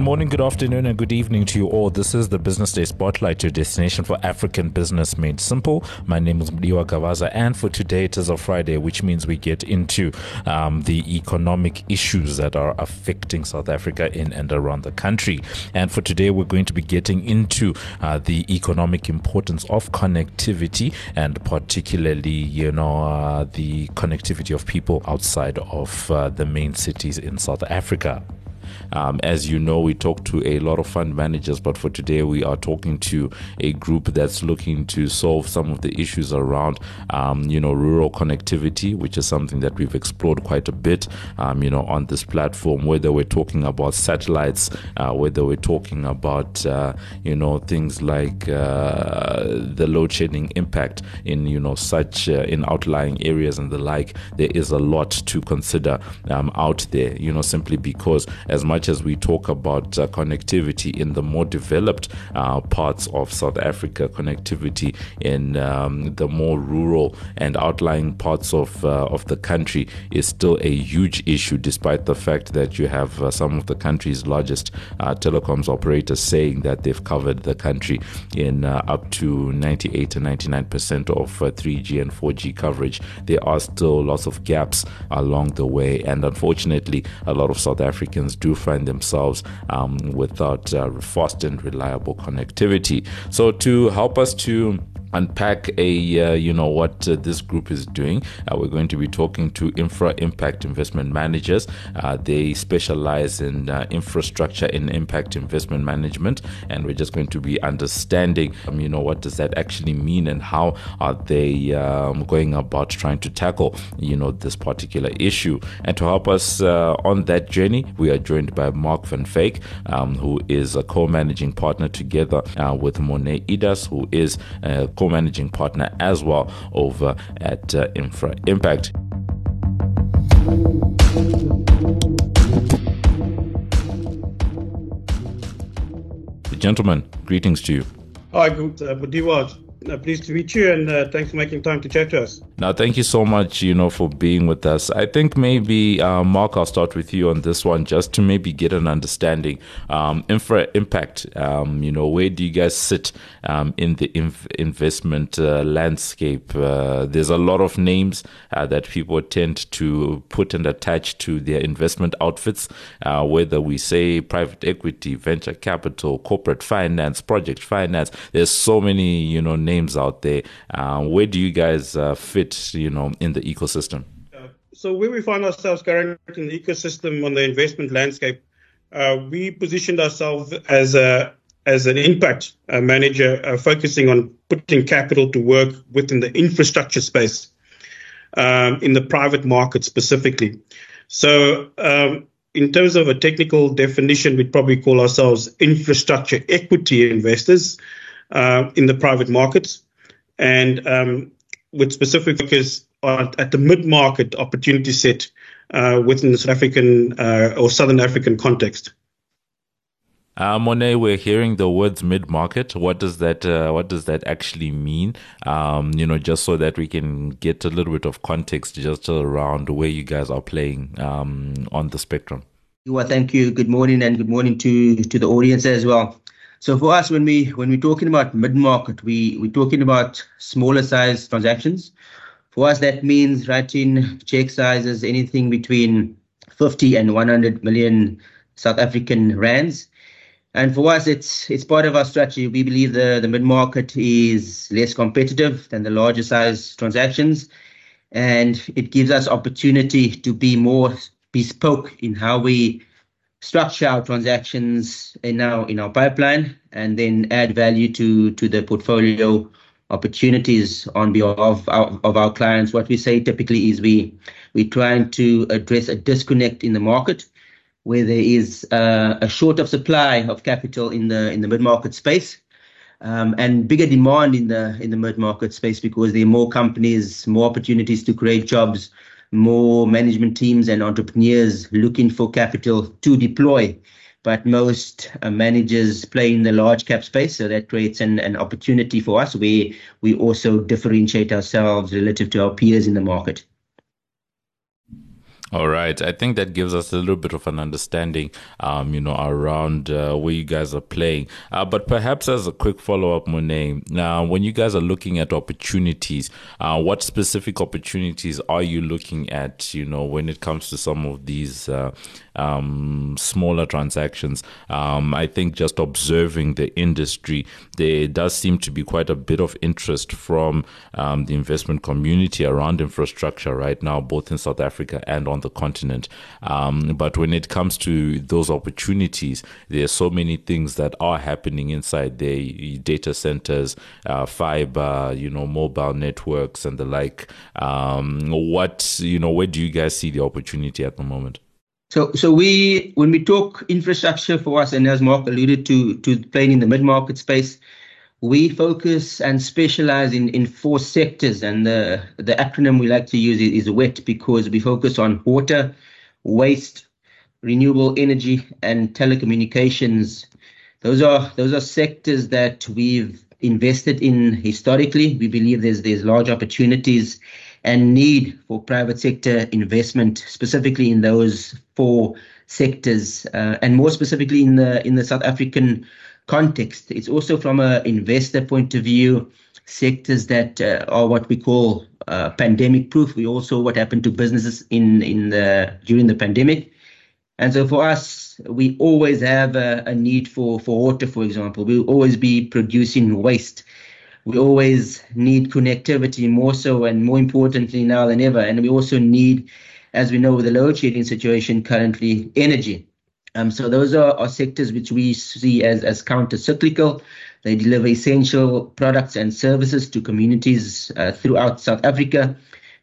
Good morning, good afternoon, and good evening to you all. This is the Business Day Spotlight, your destination for African business made simple. My name is Mudiwa Gavaza, and for today it is a Friday, which means we get into um, the economic issues that are affecting South Africa in and around the country. And for today, we're going to be getting into uh, the economic importance of connectivity, and particularly, you know, uh, the connectivity of people outside of uh, the main cities in South Africa. Um, as you know, we talk to a lot of fund managers, but for today, we are talking to a group that's looking to solve some of the issues around, um, you know, rural connectivity, which is something that we've explored quite a bit, um, you know, on this platform. Whether we're talking about satellites, uh, whether we're talking about, uh, you know, things like uh, the load shedding impact in, you know, such uh, in outlying areas and the like, there is a lot to consider um, out there, you know, simply because as much as we talk about uh, connectivity in the more developed uh, parts of South Africa, connectivity in um, the more rural and outlying parts of uh, of the country is still a huge issue, despite the fact that you have uh, some of the country's largest uh, telecoms operators saying that they've covered the country in up to 98 to 99 percent of 3G and 4G coverage. There are still lots of gaps along the way, and unfortunately, a lot of South Africans do find themselves um, without uh, and reliable connectivity. So, to help us to unpack a uh, you know what uh, this group is doing. Uh, we're going to be talking to infra impact investment managers. Uh, they specialize in uh, infrastructure and impact investment management and we're just going to be understanding um, you know what does that actually mean and how are they um, going about trying to tackle you know this particular issue. And to help us uh, on that journey we are joined by Mark van Wyk um, who is a co-managing partner together with Morné Edas who is co managing partner as well over at uh, Infra Impact. Gentlemen, greetings to you. Hi, good, uh, uh, pleased to meet you and uh, thanks for making time to chat to us. Now, thank you so much, you know, for being with us. I think maybe, uh, Mark, I'll start with you on this one just to maybe get an understanding. Um, infra impact, um, you know, where do you guys sit um, in the inf- investment uh, landscape? Uh, there's a lot of names that people tend to put and attach to their investment outfits, whether we say private equity, venture capital, corporate finance, project finance. There's so many, you know, names out there. where do you guys fit? you know, in the ecosystem? Uh, so where we find ourselves currently in the ecosystem on the investment landscape, uh, we positioned ourselves as a as an impact uh, manager, uh, focusing on putting capital to work within the infrastructure space, um, in the private market specifically. So, um, in terms of a technical definition, we'd probably call ourselves infrastructure equity investors uh, in the private markets. And um, with specific focus at the mid-market opportunity set uh, within the South African uh, or Southern African context. Uh, Morné, we're hearing the words mid-market. What does that uh, What does that actually mean? Um, you know, just so that we can get a little bit of context just around where you guys are playing um, on the spectrum. Well, thank you. Good morning, and good morning to to the audience as well. So for us, when we when we're talking about mid market, we we're talking about smaller size transactions. For us, that means writing check sizes anything between 50 and 100 million South African rands. And for us, it's it's part of our strategy. We believe the, the mid market is less competitive than the larger size transactions, and it gives us opportunity to be more bespoke in how we structure our transactions in our in our pipeline and then add value to the portfolio opportunities on behalf of our, clients. What we say typically is we we're trying to address a disconnect in the market where there is uh, a short of supply of capital in the in the mid market space. Um, and bigger demand in the in the mid market space because there are more companies, more opportunities to create jobs, more management teams and entrepreneurs looking for capital to deploy. But most uh, managers play in the large cap space, so that creates an, an opportunity for us where we also differentiate ourselves relative to our peers in the market. All right. I think that gives us a little bit of an understanding, um, you know, around uh, where you guys are playing. Uh, but perhaps as a quick follow up, Morné, now when you guys are looking at opportunities, uh, what specific opportunities are you looking at, you know, when it comes to some of these uh, um, smaller transactions? Um, I think just observing the industry, there does seem to be quite a bit of interest from um, the investment community around infrastructure right now, both in South Africa and on the continent. Um, but when it comes to those opportunities, there are so many things that are happening inside the data centers, uh, fiber, you know, mobile networks and the like. Um, what, you know, where do you guys see the opportunity at the moment? So, so we when we talk infrastructure for us, and as Mark alluded to, to playing in the mid-market space, we focus and specialize in, in four sectors, and the the acronym we like to use is, is WET because we focus on water, waste, renewable energy, and telecommunications. Those are those are sectors that we've invested in historically. We believe there's there's large opportunities and need for private sector investment, specifically in those four sectors, uh, and more specifically in the in the South African context. It's also from an investor point of view, sectors that uh, are what we call uh, pandemic proof. We also what happened to businesses in in the during the pandemic. And so for us, we always have a, a need for, for water, for example. We'll always be producing waste we always need connectivity more so and more importantly now than ever. And we also need, as we know with the load shedding situation currently, energy. Um, so those are, are sectors which we see as, as counter-cyclical. They deliver essential products and services to communities uh, throughout South Africa.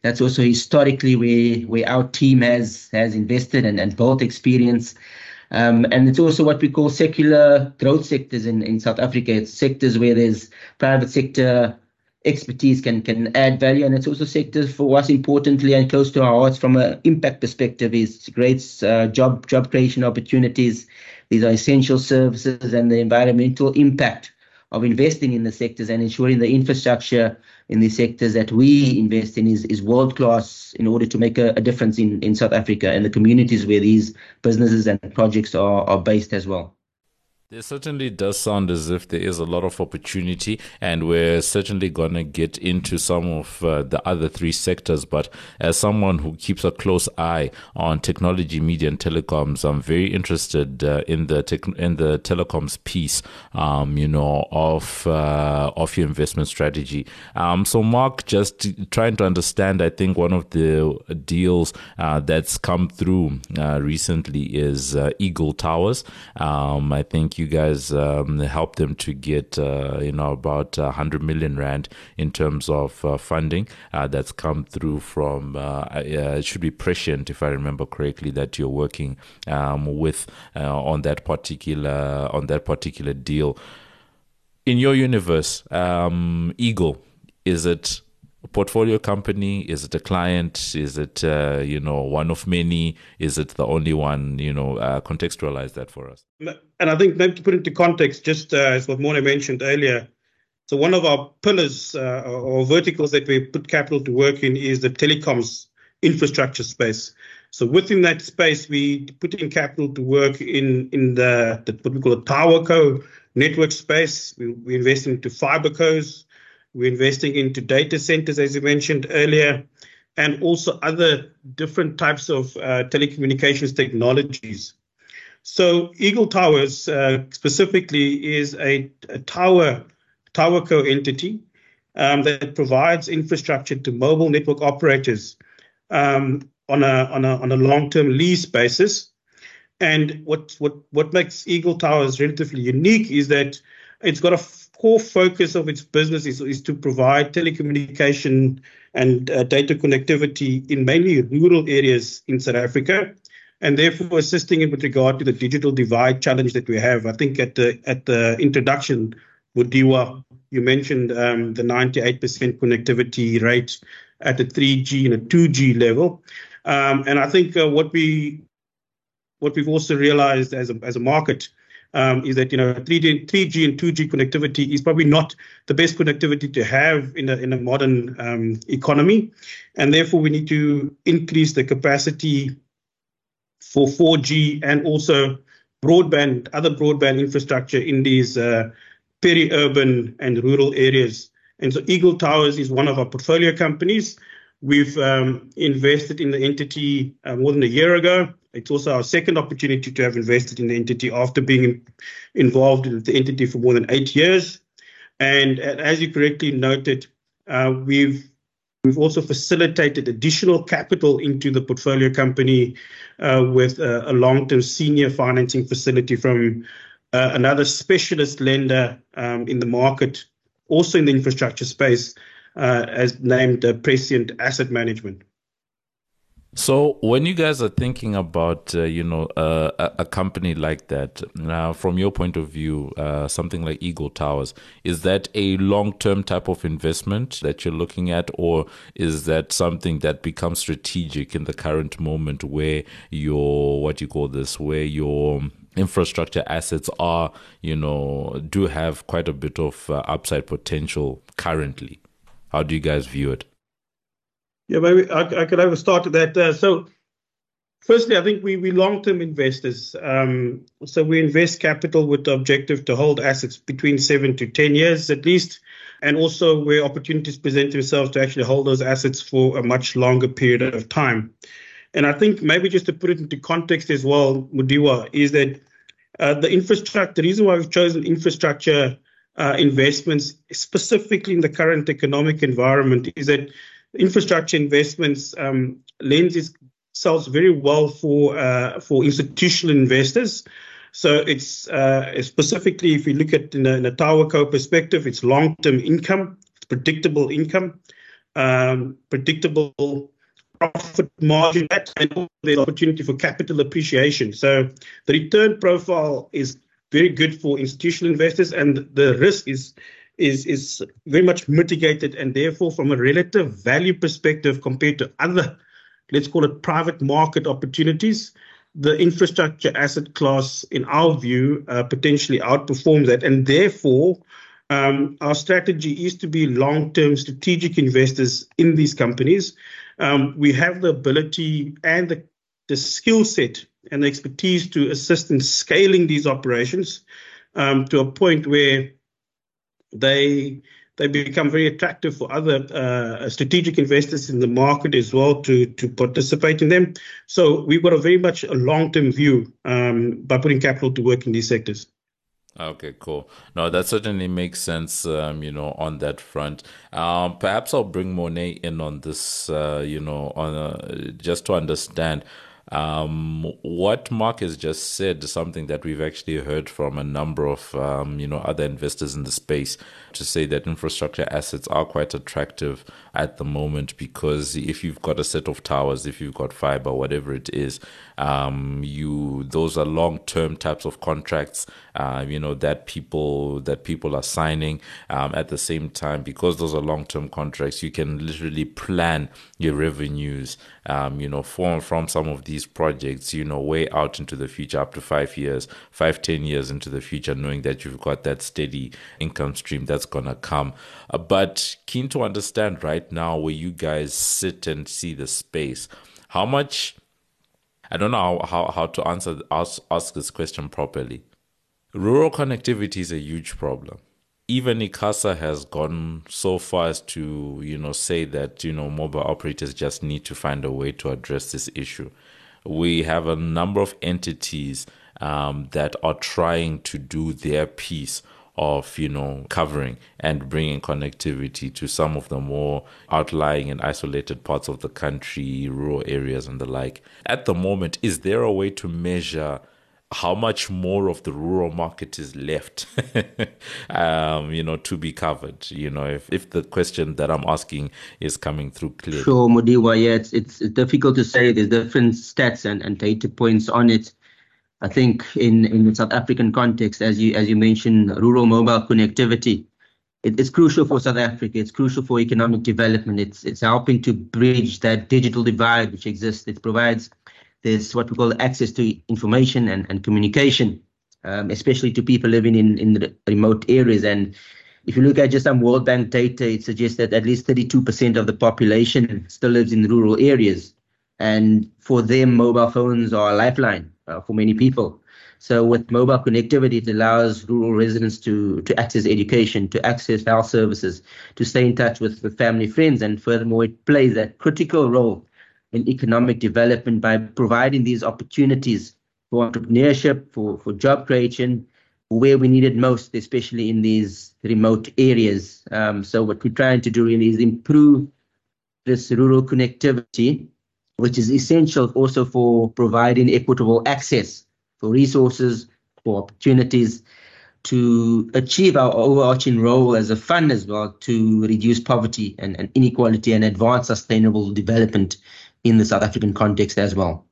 That's also historically where, where our team has has invested and, and built experience um, and it's also what we call secular growth sectors in, in South Africa. It's sectors where there's private sector expertise can can add value, and it's also sectors for us importantly and close to our hearts from an impact perspective is great uh, job job creation opportunities. These are essential services, and the environmental impact of investing in the sectors and ensuring the infrastructure in the sectors that we invest in is, is world class in order to make a, a difference in, in South Africa and the communities where these businesses and projects are, are based as well. There certainly does sound as if there is a lot of opportunity, and we're certainly going to get into some of uh, the other three sectors. But as someone who keeps a close eye on technology, media, and telecoms, I'm very interested uh, in the tech- in the telecoms piece, um, you know, of uh, of your investment strategy. Um, so, Mark, just trying to understand, I think one of the deals uh, that's come through uh, recently is uh, Eagle Towers. Um, I think you guys um, helped them to get, uh, you know, about 100 million rand in terms of uh, funding uh, that's come through from, uh, it should be Prescient, if I remember correctly, that you're working um, with on that particular on that particular deal. In your universe, um, Eagle, is it portfolio company? Is it a client? Is it uh, you know one of many? Is it the only one? You know, uh, contextualize that for us. And I think maybe to put into context, just uh, as what Morné mentioned earlier, so one of our pillars uh, or verticals that we put capital to work in is the telecoms infrastructure space. So within that space, we put in capital to work in in the, the what we call the tower co network space. We, we invest into fiber cos we're investing into data centers, as you mentioned earlier, and also other different types of uh, telecommunications technologies. So Eagle Towers uh, specifically is a, a tower tower co entity um, that provides infrastructure to mobile network operators um, on a on a on a long term lease basis. And what what what makes Eagle Towers relatively unique is that it's got a core focus of its business is, is to provide telecommunication and uh, data connectivity in mainly rural areas in South Africa, and therefore assisting it with regard to the digital divide challenge that we have. I think at the at the introduction, Mudiwa, you mentioned um, the 98% connectivity rate at the 3G and a 2G level, um, and I think uh, what we what we've also realized as a as a market um, is that you know 3G, 3G and 2G connectivity is probably not the best connectivity to have in a in a modern um, economy, and therefore we need to increase the capacity for 4G and also broadband, other broadband infrastructure in these uh, peri-urban and rural areas. And so Eagle Towers is one of our portfolio companies. We've um, invested in the entity uh, more than a year ago. It's also our second opportunity to have invested in the entity after being involved in the entity for more than eight years. And as you correctly noted, uh, we've we've also facilitated additional capital into the portfolio company uh, with a, long-term senior financing facility from uh, another specialist lender um, in the market, also in the infrastructure space, as named Prescient Asset Management. So, when you guys are thinking about, uh, you know, uh, a, a, company like that, uh, from your point of view, uh, something like Eagle Towers, is that a long-term type of investment that you're looking at, or is that something that becomes strategic in the current moment, where your what you call this, where your infrastructure assets are, you know, do have quite a bit of uh, upside potential currently? How do you guys view it? Yeah, maybe I, I could have a start at that. Uh, so, firstly, I think we we long term investors. Um, so we invest capital with the objective to hold assets between seven to ten years at least, and also where opportunities present themselves to actually hold those assets for a much longer period of time. And I think maybe just to put it into context as well, Mudiwa, is that uh, the infrastructure. The reason why we've chosen infrastructure uh, investments, specifically in the current economic environment, is that infrastructure investments um, lends itself very well for uh, for institutional investors. So it's uh, specifically if you look at in a, in a tower co perspective, it's long term income, it's predictable income, um, predictable profit margin, and the opportunity for capital appreciation. So the return profile is very good for institutional investors, and the risk is is is very much mitigated, and therefore, from a relative value perspective, compared to other, let's call it private market opportunities, the infrastructure asset class, in our view, uh, potentially outperforms that, and therefore. Um, our strategy is to be long-term strategic investors in these companies. Um, we have the ability and the, the skill set and the expertise to assist in scaling these operations um, to a point where they they become very attractive for other uh, strategic investors in the market as well to to participate in them. So we've got a very much a long term view um, by putting capital to work in these sectors. Okay, cool. No, that certainly makes sense. Um, you know, on that front, um, perhaps I'll bring Morné in on this. Uh, you know, on uh, just to understand um, what Mark has just said is something that we've actually heard from a number of um, you know other investors in the space to say that infrastructure assets are quite attractive at the moment because if you've got a set of towers, if you've got fiber, whatever it is, um, you those are long term types of contracts. Uh, you know that people that people are signing um, at the same time because those are long term contracts. You can literally plan your revenues. Um, you know from from some of these projects, you know, way out into the future, up to five years, five, ten years into the future, knowing that you've got that steady income stream that's to come. Uh, but keen to understand right now where you guys sit and see the space. How much, I don't know how, how, how to answer, ask, ask this question properly. Rural connectivity is a huge problem. Even ICASA has gone so far as to, you know, say that, you know, mobile operators just need to find a way to address this issue. We have a number of entities um, that are trying to do their piece of you know covering and bringing connectivity to some of the more outlying and isolated parts of the country rural areas and the like. At the moment is there a way to measure how much more of the rural market is left, um, you know, to be covered? You know, if, if the question that I'm asking is coming through clearly. Sure, Mudiwa, yeah, it's, it's difficult to say. There's different stats and, and data points on it. I think in, in the South African context, as you as you mentioned, rural mobile connectivity, it, it's crucial for South Africa. It's crucial for economic development. It's it's helping to bridge that digital divide which exists. It provides there's what we call access to information and, and communication um, especially to people living in, in remote areas. And if you look at just some World Bank data, it suggests that at least 32% of the population still lives in rural areas. And for them, mobile phones are a lifeline uh, for many people. So with mobile connectivity, it allows rural residents to, to access education, to access health services, to stay in touch with, with family friends. And furthermore, it plays a critical role in economic development by providing these opportunities for entrepreneurship, for, for job creation, where we need it most, especially in these remote areas. Um, so what we're trying to do really is improve this rural connectivity, which is essential also for providing equitable access for resources, for opportunities to achieve our overarching role as a fund as well to reduce poverty and, and inequality and advance sustainable development in the South African context as well.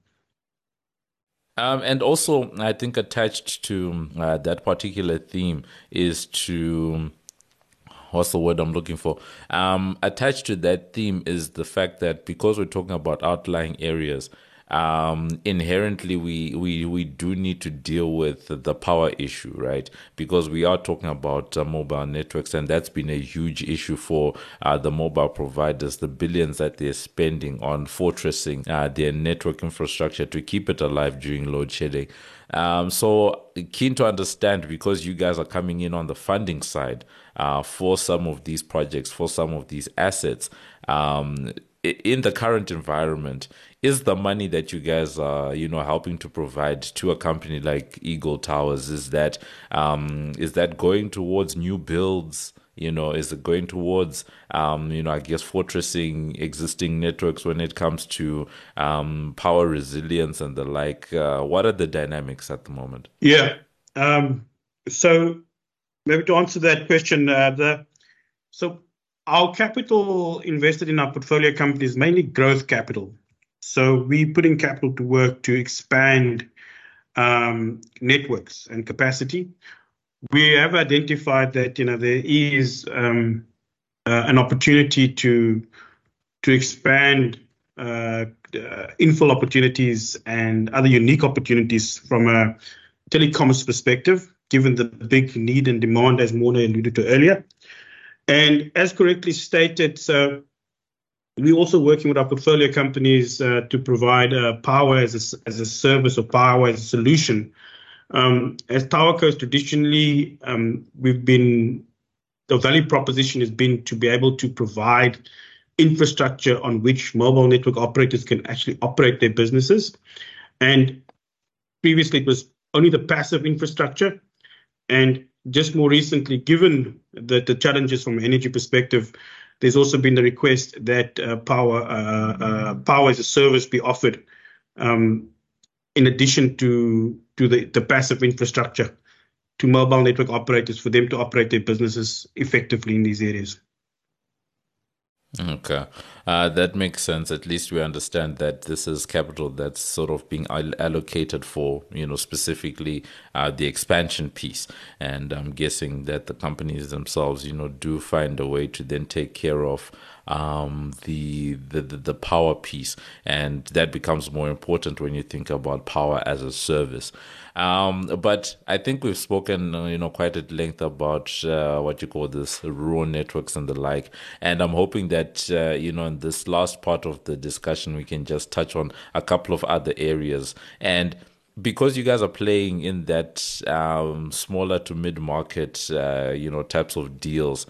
Um, and also, I think attached to uh, that particular theme is to what's the word I'm looking for? Um, attached to that theme is the fact that because we're talking about outlying areas, um, inherently we, we we do need to deal with the power issue, right? Because we are talking about uh, mobile networks, and that's been a huge issue for uh, the mobile providers. The billions that they're spending on fortressing uh, their network infrastructure to keep it alive during load shedding. Um, so keen to understand because you guys are coming in on the funding side uh, for some of these projects, for some of these assets. Um, in the current environment, is the money that you guys are, you know, helping to provide to a company like Eagle Towers, is that um, is that going towards new builds? You know, is it going towards, um, you know, I guess fortressing existing networks when it comes to um, power resilience and the like? Uh, what are the dynamics at the moment? Yeah. Um, so maybe to answer that question, uh, the so our capital invested in our portfolio companies mainly growth capital. So we put in capital to work to expand um, networks and capacity. We have identified that you know there is um, uh, an opportunity to to expand uh, uh, infill opportunities and other unique opportunities from a telecoms perspective, given the big need and demand, as Morné alluded to earlier. And as correctly stated, so we're also working with our portfolio companies uh, to provide uh, power as a, service or power as a solution. Um, as TowerCos traditionally, um, we've been the value proposition has been to be able to provide infrastructure on which mobile network operators can actually operate their businesses. And previously, it was only the passive infrastructure. And just more recently, given the, the challenges from an energy perspective, there's also been the request that uh, power uh, uh, power as a service be offered um, in addition to to the, the passive infrastructure to mobile network operators for them to operate their businesses effectively in these areas. Okay, uh, that makes sense. At least we understand that this is capital that's sort of being allocated for, you know, specifically uh, the expansion piece. And I'm guessing that the companies themselves, you know, do find a way to then take care of um, the, the the power piece, and that becomes more important when you think about power as a service. Um, but I think we've spoken, uh, you know, quite at length about uh, what you call this rural networks and the like, and I'm hoping that uh, you know in this last part of the discussion we can just touch on a couple of other areas. And because you guys are playing in that um, smaller to mid market, uh, you know, types of deals,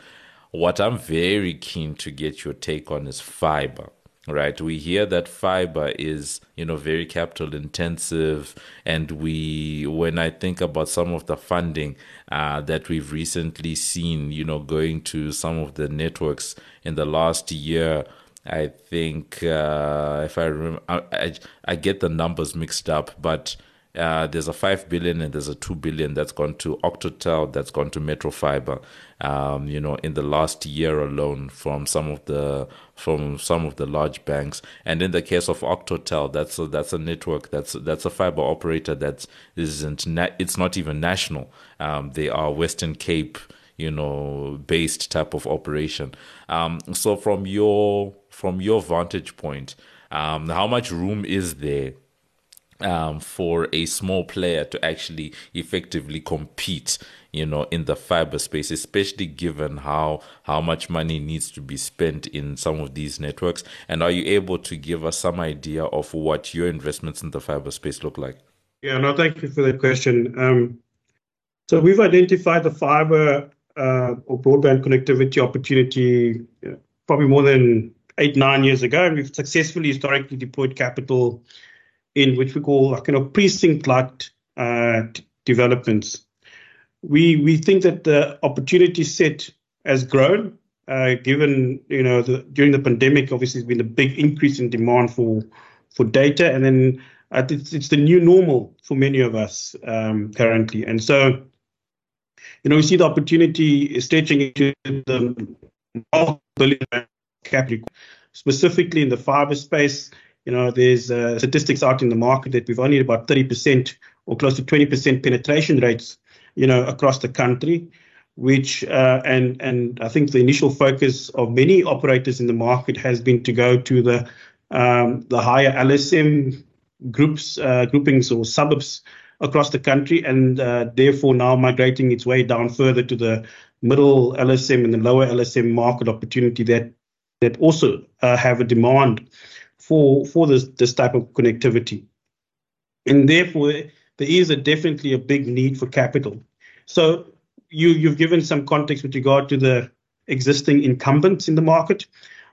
what I'm very keen to get your take on is fiber. Right, we hear that fiber is, you know, very capital intensive, and we, when I think about some of the funding uh, that we've recently seen, you know, going to some of the networks in the last year, I think uh, if I remember, I, I, I get the numbers mixed up, but uh, there's a 5 billion and there's a 2 billion that's gone to Octotel, that's gone to Metro Fiber, um, you know, in the last year alone from some of the from some of the large banks. And in the case of Octotel, that's a, that's a network, that's that's a fiber operator that isn't na- it's not even national. Um, they are Western Cape, you know, based type of operation. Um, so from your from your vantage point, um, how much room is there um, for a small player to actually effectively compete you know in the fiber space especially given how how much money needs to be spent in some of these networks. And are you able to give us some idea of what your investments in the fiber space look like? Yeah no thank you for that question. Um, so we've identified the fiber uh, or broadband connectivity opportunity uh, probably more than eight nine years ago and we've successfully historically deployed capital in which we call like, you know precinct-like uh, developments. We we think that the opportunity set has grown, uh, given you know the, during the pandemic, obviously, there's been a big increase in demand for for data, and then uh, it's, it's the new normal for many of us um, currently, and so you know we see the opportunity stretching into the billion capital, specifically in the fiber space you know, there's uh, statistics out in the market that we've only about 30% or close to 20% penetration rates, you know, across the country, which uh, and and I think the initial focus of many operators in the market has been to go to the um, the higher LSM groups, uh, groupings or suburbs across the country, and uh, therefore now migrating its way down further to the middle LSM and the lower LSM market opportunity that that also uh, have a demand for for this this type of connectivity, and therefore there is a definitely a big need for capital. So you you've given some context with regard to the existing incumbents in the market.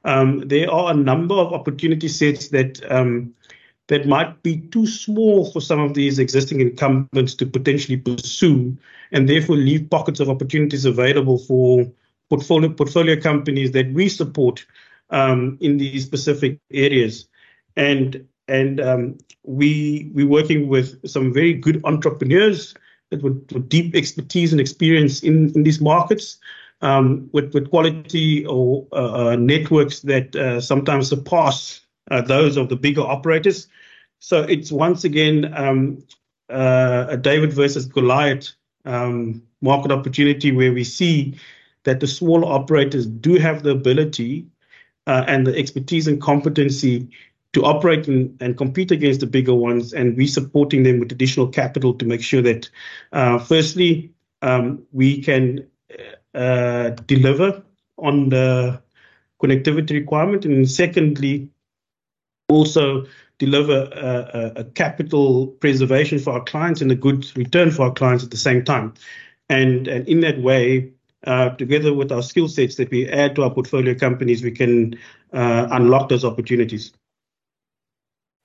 Um, there are a number of opportunity sets that um, that might be too small for some of these existing incumbents to potentially pursue, and therefore leave pockets of opportunities available for portfolio portfolio companies that we support um, in these specific areas. And and um, we we're working with some very good entrepreneurs that with, with deep expertise and experience in, in these markets, um, with with quality or uh, networks that uh, sometimes surpass uh, those of the bigger operators. So it's once again um, uh, a David versus Goliath um, market opportunity where we see that the smaller operators do have the ability uh, and the expertise and competency to operate and, and, compete against the bigger ones, and we supporting them with additional capital to make sure that, uh, firstly, um, we can uh, deliver on the connectivity requirement, and secondly, also deliver a, a, capital preservation for our clients and a good return for our clients at the same time. And, and in that way, uh, together with our skill sets that we add to our portfolio companies, we can uh, unlock those opportunities.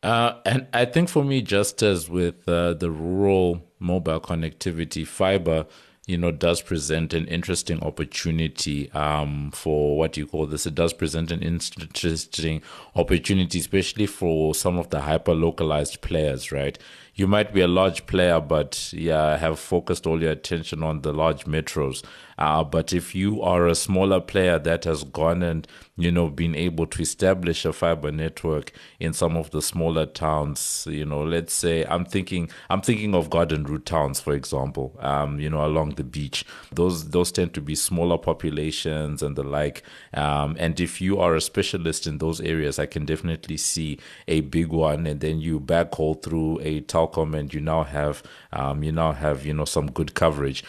Uh, and I think for me, just as with uh, the rural mobile connectivity, fiber, you know, does present an interesting opportunity um, for what you call this. It does present an interesting opportunity, especially for some of the hyper localized players, right? you might be a large player, but yeah, have focused all your attention on the large metros. Uh, but if you are a smaller player that has gone and you know been able to establish a fiber network in some of the smaller towns, you know, let's say I'm thinking I'm thinking of garden route towns, for example, um, you know, along the beach. Those those tend to be smaller populations and the like. Um, and if you are a specialist in those areas, I can definitely see a big one, and then you backhaul through a town and you now have um, you now have you know some good coverage.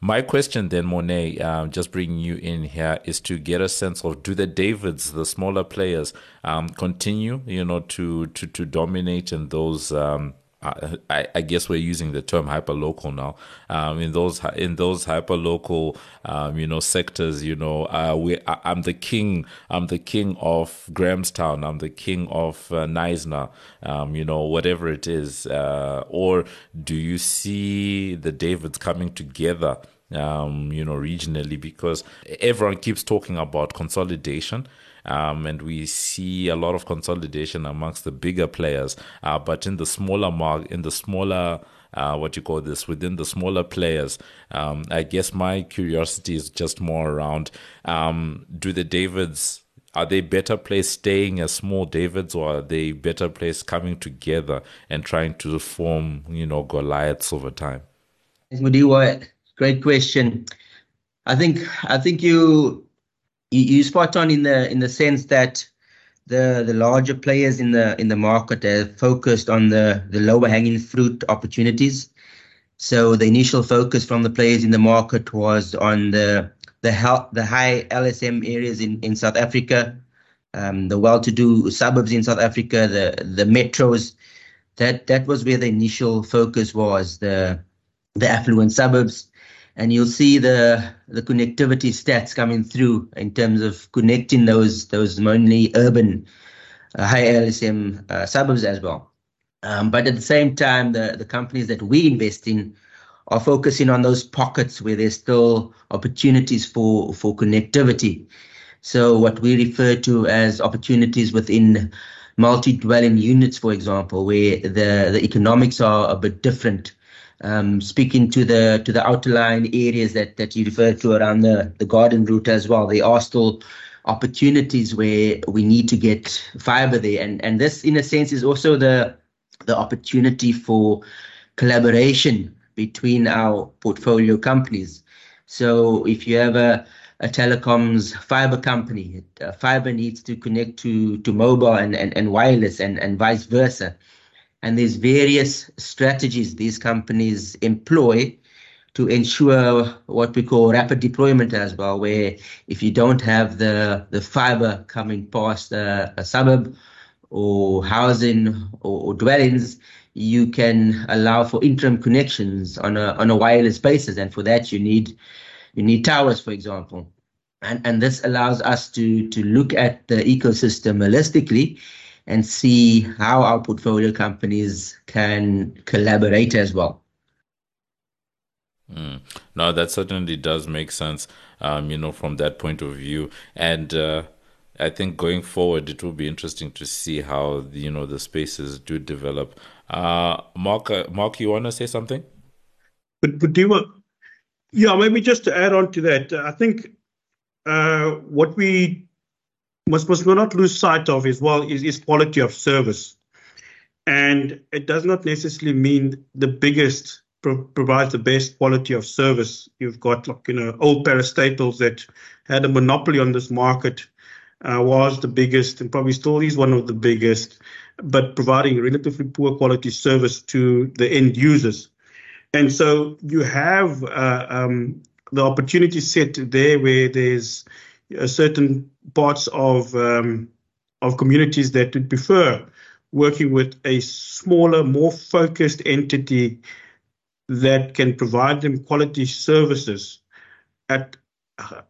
My question then, Morné, um, just bringing you in here, is to get a sense of do the Davids, the smaller players, um, continue, you know, to to to dominate in those um, I, I, guess we're using the term hyper local now. Um, in those in those hyper local, um, you know, sectors, you know, uh, we I, am the king. I'm the king of Grahamstown. I'm the king of uh, Knysna. Um, you know, whatever it is. Uh, or do you see the Davids coming together? Um, you know, regionally because everyone keeps talking about consolidation. Um, and we see a lot of consolidation amongst the bigger players. Uh, but in the smaller mark, in the smaller uh, what you call this within the smaller players. Um, I guess my curiosity is just more around: um, Do the Davids are they better placed staying as small Davids, or are they better placed coming together and trying to form, you know, Goliaths over time? Mudiwa, great question. I think I think you you, you spot on in the in the sense that the the larger players in the in the market are focused on the the lower hanging fruit opportunities. So the initial focus from the players in the market was on the the health, the high LSM areas in, in South Africa, um, the well-to-do suburbs in South Africa, the the metros. That that was where the initial focus was the the affluent suburbs, and you'll see the the connectivity stats coming through in terms of connecting those those mainly urban uh, high LSM uh, suburbs as well. Um, but at the same time, the the companies that we invest in are focusing on those pockets where there's still opportunities for for connectivity. So what we refer to as opportunities within multi-dwelling units, for example, where the, the economics are a bit different. Um, speaking to the to the outlying areas that, that you refer to around the, the garden route as well, there are still opportunities where we need to get fiber there. And and this in a sense is also the the opportunity for collaboration between our portfolio companies. So if you have a a telecoms fiber company. Uh, fiber needs to connect to, to mobile and, and, and wireless and, and vice versa. And there's various strategies these companies employ to ensure what we call rapid deployment as well, where if you don't have the, the fiber coming past a, a suburb or housing or, or dwellings, you can allow for interim connections on a on a wireless basis, and for that you need you need towers, for example. And, and this allows us to, to look at the ecosystem holistically and see how our portfolio companies can collaborate as well. Mm. No, that certainly does make sense, um, you know, from that point of view. And uh, I think going forward, it will be interesting to see how, you know, the spaces do develop. Uh, Mark, uh, Mark, you want to say something? But, but do you, yeah, maybe just to add on to that, I think uh, what we must, must not lose sight of as well is, is quality of service. And it does not necessarily mean the biggest pro- provides the best quality of service. You've got like you know old parastatals that had a monopoly on this market, uh, was the biggest and probably still is one of the biggest, but providing relatively poor quality service to the end users. And so you have uh, um, the opportunity set there where there's certain parts of um, of communities that would prefer working with a smaller, more focused entity that can provide them quality services at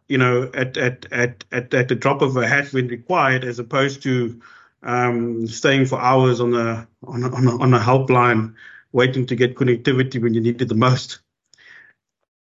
you know at at at at, at the drop of a hat when required, as opposed to um, staying for hours on a on a, on a, on a helpline waiting to get connectivity when you need it the most.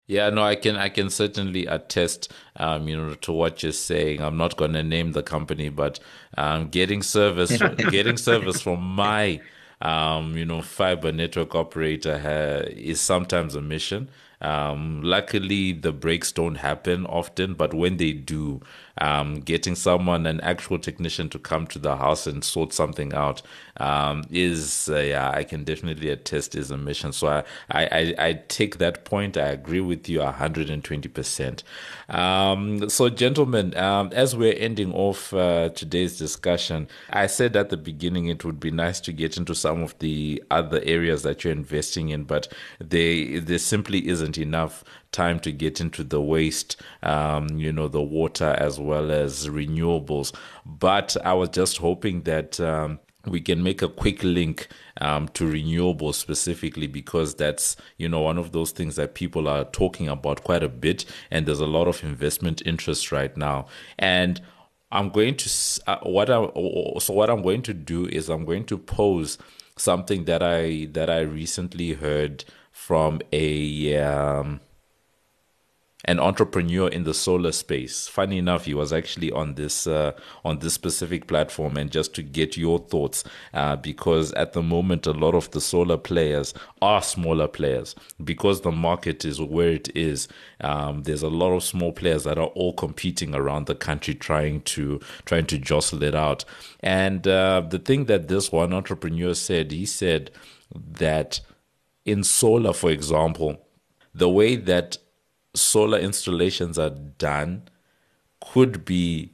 Yeah, no, I can I can certainly attest, um, you know, to what you're saying. I'm not going to name the company, but um, getting service getting service from my um, you know fiber network operator ha- is sometimes a mission. Um, luckily, the breaks don't happen often, but when they do, um, getting someone, an actual technician, to come to the house and sort something out um, is, uh, yeah, I can definitely attest is a mission. So I, I, I, take that point. I agree with you 120%. Um, so, gentlemen, um, as we're ending off uh, today's discussion, I said at the beginning it would be nice to get into some of the other areas that you're investing in, but they, there simply isn't enough time to get into the waste, um, you know, the water as well as renewables. But I was just hoping that. Um, we can make a quick link um, to renewables specifically because that's you know one of those things that people are talking about quite a bit and there's a lot of investment interest right now and i'm going to uh, what i so what i'm going to do is i'm going to pose something that i that i recently heard from a um, an entrepreneur in the solar space. Funny enough, he was actually on this uh, on this specific platform, and just to get your thoughts, uh, because at the moment a lot of the solar players are smaller players because the market is where it is. Um, there's a lot of small players that are all competing around the country, trying to trying to jostle it out. And uh, the thing that this one entrepreneur said, he said that in solar, for example, the way that solar installations are done could be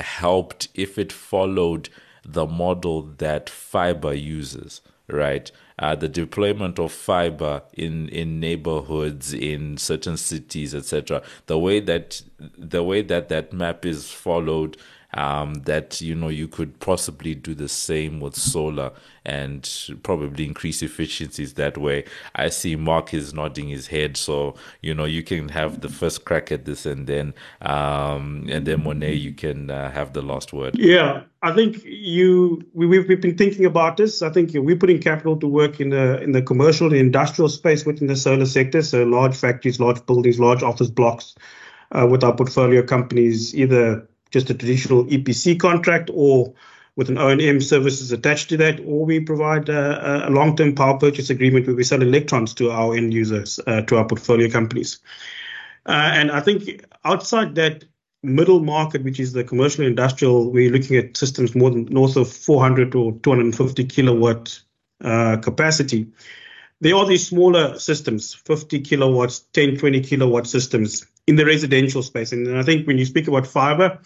helped if it followed the model that fiber uses, right? Uh, the deployment of fiber in, in neighborhoods, in certain cities, etc. The way that the way that that map is followed um, that you know you could possibly do the same with solar and probably increase efficiencies that way. I see Mark is nodding his head, so you know you can have the first crack at this, and then um, and then Morné, you can uh, have the last word. Yeah, I think you we, we've, we've been thinking about this. I think we're putting capital to work in the in the commercial and industrial space within the solar sector. So large factories, large buildings, large office blocks. Uh, with our portfolio companies, either just a traditional EPC contract or with an O&M services attached to that, or we provide a, a long-term power purchase agreement where we sell electrons to our end users, uh, to our portfolio companies. Uh, and I think outside that middle market, which is the commercial industrial, we're looking at systems more than north of 400 or 250 kilowatt uh, capacity. There are these smaller systems, 50 kilowatts, 10, 20 kilowatt systems in the residential space. And I think when you speak about fiber,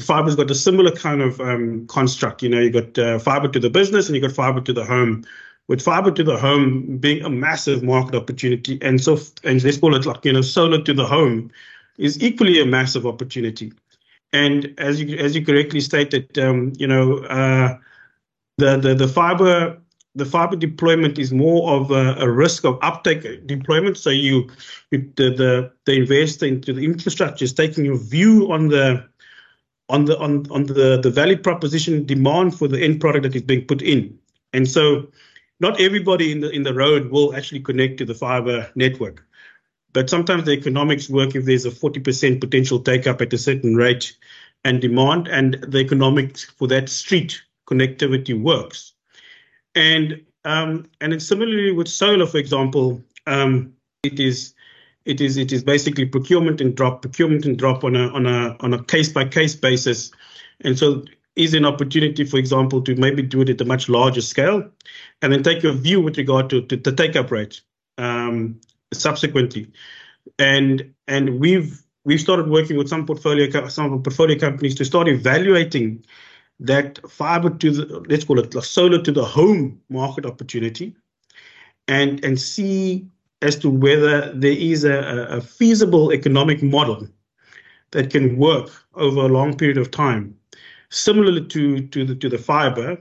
fiber's got a similar kind of um, construct. You know, you got uh, fiber to the business and you got fiber to the home. With fiber to the home being a massive market opportunity, and so and let's call it like you know, solar to the home is equally a massive opportunity. And as you as you correctly stated, um, you know, uh, the, the the fiber the fiber deployment is more of a, a risk of uptake deployment. So you, you the, the the investor into the infrastructure is taking a view on the on the on on the the value proposition demand for the end product that is being put in. And so not everybody in the in the road will actually connect to the fiber network. But sometimes the economics work if there's a 40% potential take up at a certain rate and demand, and the economics for that street connectivity works. And um, and similarly with solar, for example, um, it is it is it is basically procurement and drop, procurement and drop on a on a on a case by case basis, and so is an opportunity, for example, to maybe do it at a much larger scale, and then take a view with regard to, to the take up rate um, subsequently, and and we've we've started working with some portfolio some portfolio companies to start evaluating that fiber to the let's call it solar to the home market opportunity, and and see as to whether there is a, a feasible economic model that can work over a long period of time, similar to to the to the fiber,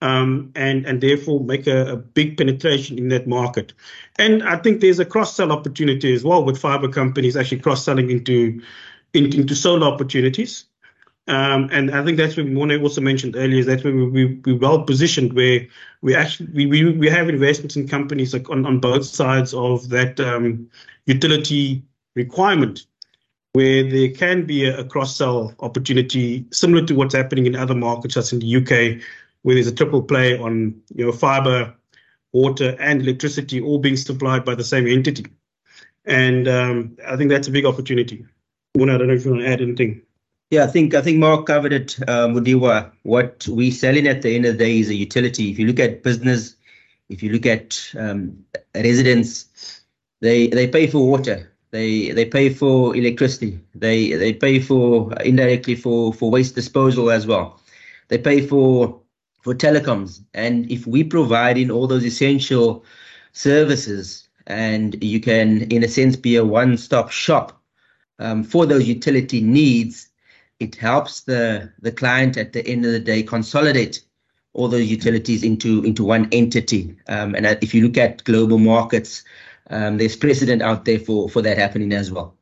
um, and and therefore make a, a, big penetration in that market. And I think there's a cross sell opportunity as well with fiber companies actually cross selling into, into into solar opportunities. Um, and I think that's what Morné also mentioned earlier is that we, we, we're well positioned where we actually we, we, we have investments in companies like on, on both sides of that um, utility requirement where there can be a, a cross sell opportunity similar to what's happening in other markets, such as in the UK, where there's a triple play on you know fiber, water, and electricity all being supplied by the same entity. And um, I think that's a big opportunity. Morné, I don't know if you want to add anything. Yeah, I think I think Mark covered it, uh. What we selling at the end of the day is a utility. If you look at business, if you look at um, residents, they they pay for water, they they pay for electricity, they they pay for indirectly for for waste disposal as well. They pay for for telecoms, and if we provide in all those essential services, and you can in a sense be a one-stop shop um, for those utility needs it helps the the client at the end of the day consolidate all those utilities into into one entity. Um, and if you look at global markets, um, there's precedent out there for for that happening as well.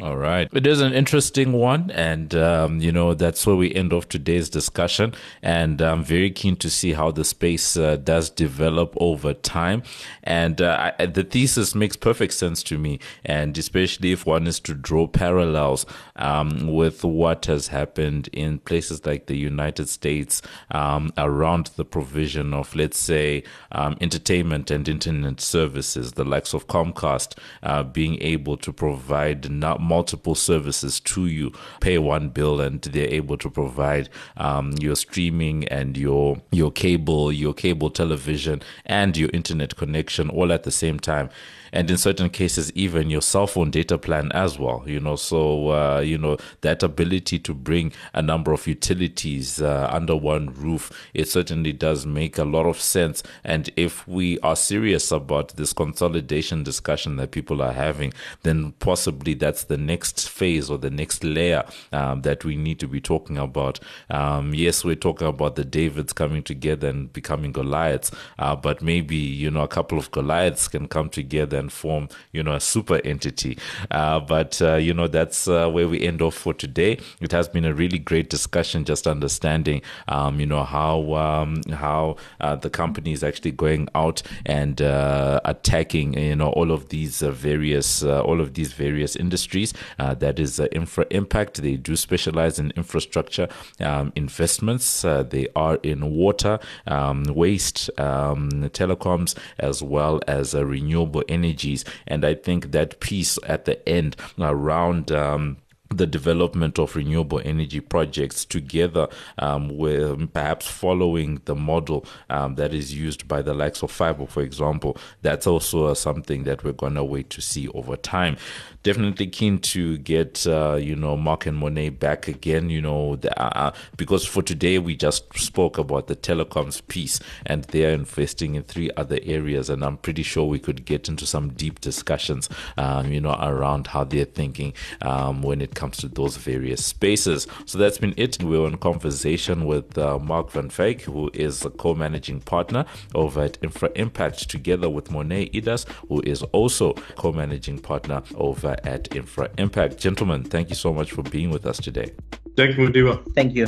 All right. It is an interesting one. And, um, you know, that's where we end off today's discussion. And I'm very keen to see how the space uh, does develop over time. And uh, I, the thesis makes perfect sense to me. And especially if one is to draw parallels um, with what has happened in places like the United States um, around the provision of, let's say, um, entertainment and internet services, the likes of Comcast uh, being able to provide not multiple services to you. Pay one bill and they're able to provide um, your streaming and your your cable, your cable television, and your internet connection all at the same time and in certain cases even your cell phone data plan as well you know. So uh, you know that ability to bring a number of utilities uh, under one roof it certainly does make a lot of sense. And if we are serious about this consolidation discussion that people are having then possibly that's the next phase or the next layer um, that we need to be talking about. Um, yes we're talking about the davids coming together and becoming goliaths uh, but maybe you know a couple of goliaths can come together and form, you know, a super entity. Uh, but, uh, you know, that's uh, where we end off for today. It has been a really great discussion, just understanding, um, you know, how, um, how uh, the company is actually going out and uh, attacking, you know, all of these various, all of these various industries. that is infra impact. They do specialize in infrastructure um, investments. they are in water, um, waste, um, telecoms, as well as renewable energy energies. And I think that piece at the end around. Um, the development of renewable energy projects together um, with perhaps following the model um, that is used by the likes of fiber, for example. That's also uh, something that we're going to wait to see over time. Definitely keen to get, uh, you know, Mark and Morné back again, you know, the, uh, uh, because for today we just spoke about the telecoms piece and they're investing in three other areas. And I'm pretty sure we could get into some deep discussions, um, you know, around how they're thinking um, when it comes to those various spaces. So that's been it. We're in conversation with uh, Mark van Wyk, who is a co-managing partner over at Infra Impact, together with Morné Edas, who is also co-managing partner over at Infra Impact. Gentlemen, thank you so much for being with us today. Thank you, Mudiwa. Thank you.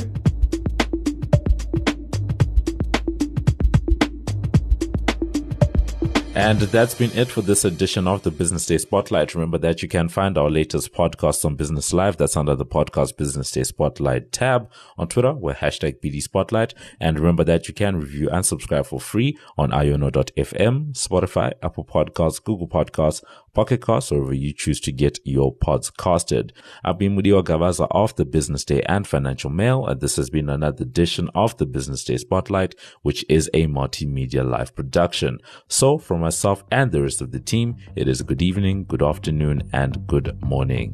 And that's been it for this edition of the Business Day Spotlight. Remember that you can find our latest podcast on Business Live. That's under the podcast Business Day Spotlight tab on Twitter. We're hashtag BD Spotlight. And remember that you can review and subscribe for free on iono.fm, Spotify, Apple Podcasts, Google Podcasts, Pocket Casts, or wherever you choose to get your pods casted. I've been Mudiwa Gavaza of the Business Day and Financial Mail. And this has been another edition of the Business Day Spotlight, which is a multimedia live production. So from myself and the rest of the team, it is good evening, good afternoon, and good morning.